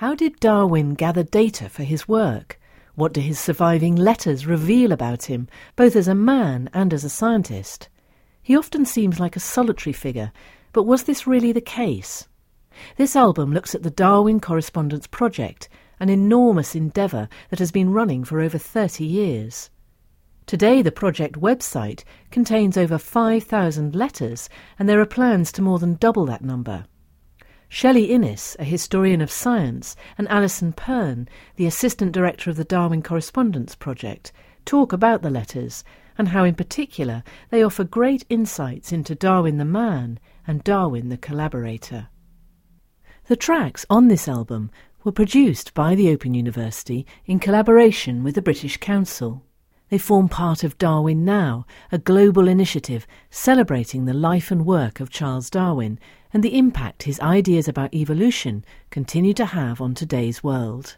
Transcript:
How did Darwin gather data for his work? What do his surviving letters reveal about him, both as a man and as a scientist? He often seems like a solitary figure, but was this really the case? This album looks at the Darwin Correspondence Project, an enormous endeavour that has been running for over 30 years. Today, the project website contains over 5,000 letters, and there are plans to more than double that number. Shelley Innes, a historian of science, and Alison Pearn, the assistant director of the Darwin Correspondence Project, talk about the letters and how, in particular, they offer great insights into Darwin the man and Darwin the collaborator. The tracks on this album were produced by the Open University in collaboration with the British Council. They form part of Darwin Now, a global initiative celebrating the life and work of Charles Darwin and the impact his ideas about evolution continue to have on today's world.